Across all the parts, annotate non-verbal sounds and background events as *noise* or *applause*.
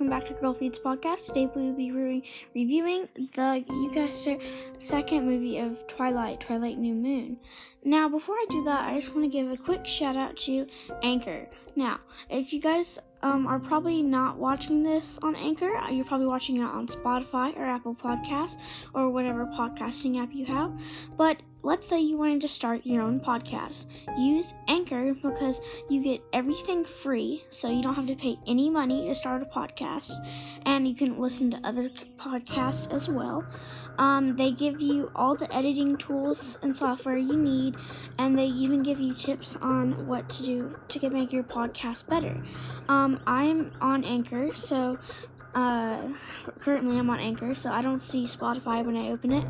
welcome back to Girl Feeds Podcast. Today we will be re- reviewing the UCAST second movie of Twilight, Twilight New Moon. Now, before I do that, I just want to give a quick shout out to Anchor. Now, if you guys um, are probably not watching this on Anchor, uh, you're probably watching it on Spotify or Apple Podcasts or whatever podcasting app you have. But let's say you wanted to start your own podcast. Use Anchor because you get everything free, so you don't have to pay any money to start a podcast, and you can listen to other podcasts as well. Um, they give you all the editing tools and software you need, and they even give you tips on what to do to make your podcast better. Um, I'm on Anchor, so uh, currently I'm on Anchor, so I don't see Spotify when I open it.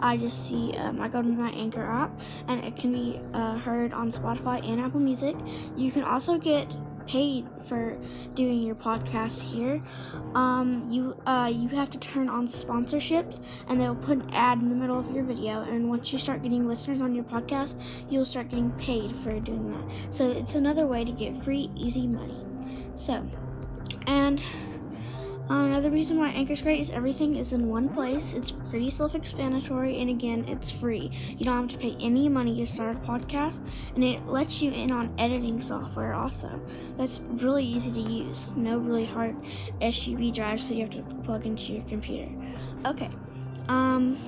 I just see um, I go to my Anchor app, and it can be uh, heard on Spotify and Apple Music. You can also get paid for doing your podcast here. Um, you uh, you have to turn on sponsorships, and they'll put an ad in the middle of your video. And once you start getting listeners on your podcast, you'll start getting paid for doing that. So it's another way to get free, easy money. So, and another reason why Anchor's great is everything is in one place. It's pretty self-explanatory, and again, it's free. You don't have to pay any money to start a podcast, and it lets you in on editing software also. That's really easy to use. No really hard SUV drives that you have to plug into your computer. Okay. Um,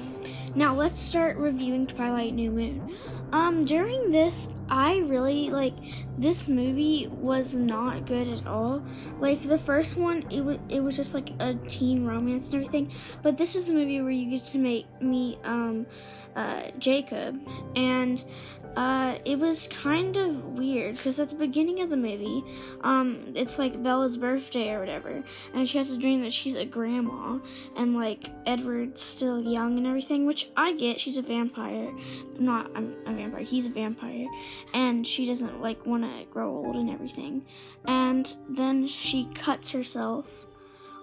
now let's start reviewing Twilight New Moon. Um, during this, I really like this movie was not good at all. Like the first one, it was it was just like a teen romance and everything. But this is a movie where you get to make me um uh, Jacob, and uh, it was kind of weird because at the beginning of the movie, um, it's like Bella's birthday or whatever, and she has a dream that she's a grandma, and like Edward's still young and everything, which I get. She's a vampire, not I'm a vampire. He's a vampire, and she doesn't like want to grow old and everything, and then she cuts herself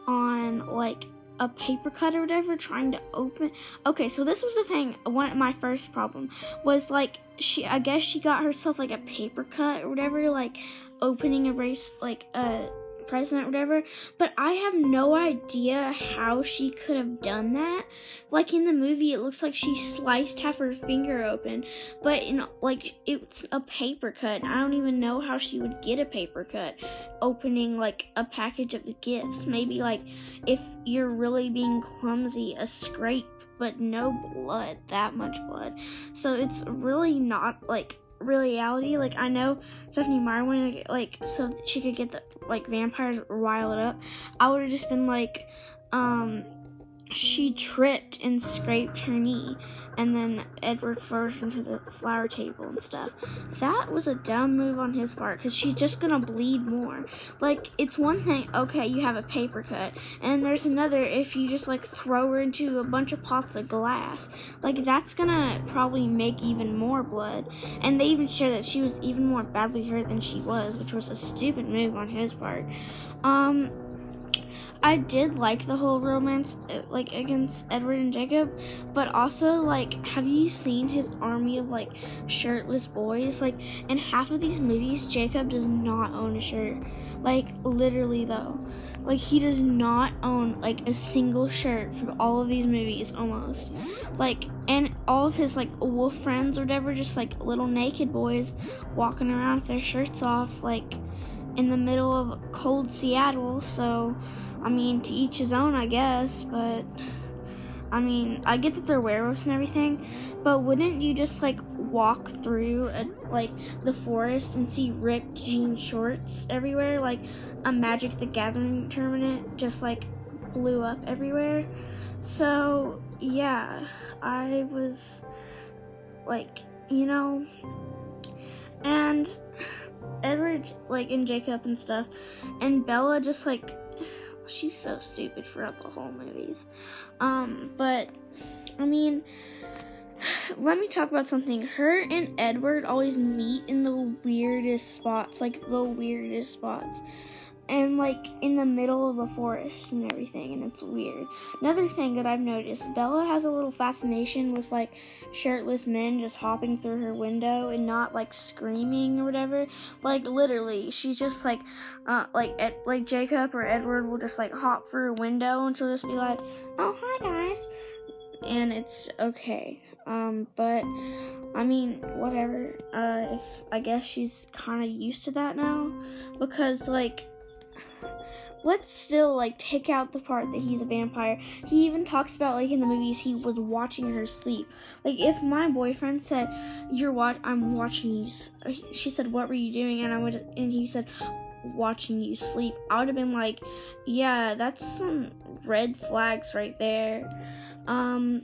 on like a paper cut or whatever trying to open okay so this was the thing one my first problem was like she i guess she got herself like a paper cut or whatever like opening a race like a present or whatever but i have no idea how she could have done that. Like in the movie it looks like she sliced half her finger open but in like it's a paper cut. I don't even know how she would get a paper cut opening like a package of the gifts. Maybe like if you're really being clumsy a scrape but no blood that much blood. So it's really not like reality. Like I know Stephenie Meyer wanted to get, like so she could get the like vampires riled up. I would have just been like, um, she tripped and scraped her knee, and then Edward first into the flower table and stuff. That was a dumb move on his part because she's just gonna bleed more. Like, it's one thing, okay, you have a paper cut, and there's another if you just like throw her into a bunch of pots of glass. Like, that's gonna probably make even more blood. And they even showed that she was even more badly hurt than she was, which was a stupid move on his part. Um, I did like the whole romance, uh, like against Edward and Jacob, but also like, have you seen his army of like shirtless boys? Like in half of these movies, Jacob does not own a shirt. Like literally though, like he does not own like a single shirt for all of these movies almost. Like and all of his like wolf friends or whatever, just like little naked boys walking around with their shirts off, like in the middle of cold Seattle. So I mean, to each his own, I guess, but I mean, I get that they're werewolves and everything, but wouldn't you just like walk through a, like the forest and see ripped jean shorts everywhere, like a Magic the Gathering tournament just like blew up everywhere? So yeah, I was like, you know, and Edward like and Jacob and stuff, and Bella just like she's so stupid throughout the whole movies. Um, but I mean, let me talk about something. Her and Edward always meet in the weirdest spots, like the weirdest spots. And like in the middle of the forest and everything, and it's weird. Another thing that I've noticed, Bella has a little fascination with like shirtless men just hopping through her window and not like screaming or whatever. Like literally, she's just like, uh, like Ed, like Jacob or Edward will just like hop through a window and she'll just be like, "Oh hi guys," and it's okay. Um, but I mean, whatever. Uh, if I guess she's kind of used to that now, because like, let's still like take out the part that he's a vampire. He even talks about like in the movies he was watching her sleep. Like if my boyfriend said, "You're what? I'm watching you," she said, "What were you doing?" and I would, and he said, "Watching you sleep." I would have been like, "Yeah, that's some red flags right there." Um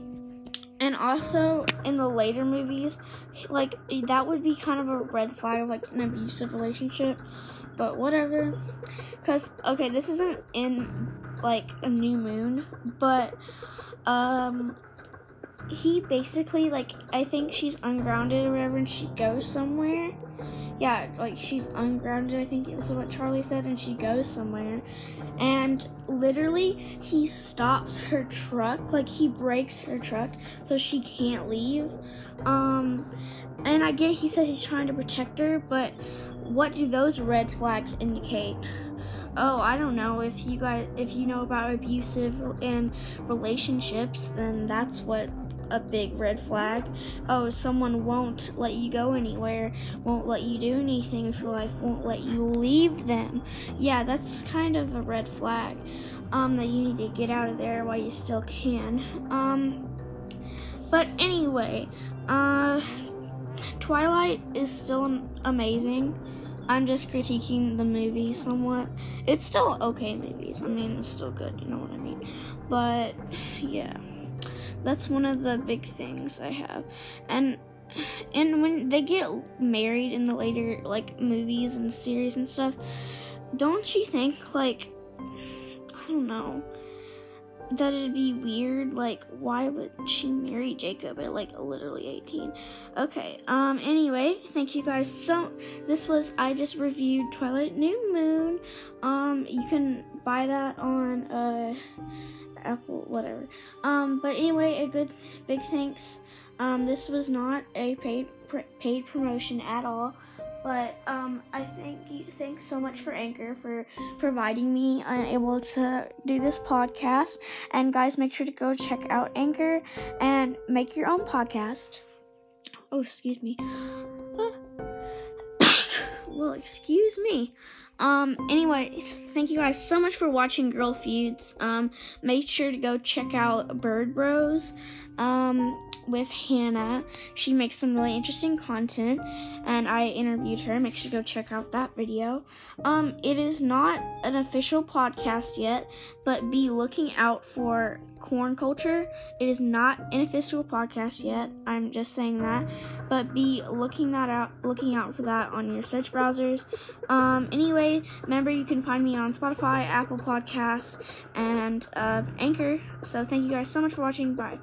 and also in the later movies, like that would be kind of a red flag of like an abusive relationship. But whatever. Cause okay, this isn't in like a new moon, but um he basically like I think she's ungrounded or whatever and she goes somewhere. Yeah, like she's ungrounded, I think is what Charlie said, and she goes somewhere. And literally he stops her truck, like he breaks her truck so she can't leave. Um and I get he says he's trying to protect her, but what do those red flags indicate? Oh, I don't know. If you guys if you know about abusive and relationships, then that's what a big red flag. Oh, someone won't let you go anywhere, won't let you do anything your life, won't let you leave them. Yeah, that's kind of a red flag. Um, that you need to get out of there while you still can. Um, but anyway, uh, Twilight is still amazing. I'm just critiquing the movie somewhat. It's still okay movies. I mean, it's still good, you know what I mean. But yeah that's one of the big things I have. And and when they get married in the later like movies and series and stuff, don't you think like I don't know that it'd be weird like why would she marry Jacob at like literally 18? Okay. Um anyway, thank you guys so this was I just reviewed Twilight New Moon. Um you can buy that on uh Apple, whatever. Um, but anyway, a good big thanks. Um, this was not a paid paid promotion at all, but um, I thank you. Thanks so much for Anchor for providing me uh, able to do this podcast. And guys, make sure to go check out Anchor and make your own podcast. Oh, excuse me. *coughs* well, excuse me. Um, anyways, thank you guys so much for watching Girl Feuds. Um, make sure to go check out Bird Bros, um, with Hannah. She makes some really interesting content, and I interviewed her. Make sure to go check out that video. Um, it is not an official podcast yet, but be looking out for Corn Culture. It is not an official podcast yet. I'm just saying that, but be looking that out, looking out for that on your search browsers. Um, anyway, remember you can find me on Spotify, Apple Podcasts, and uh, Anchor. So thank you guys so much for watching. Bye.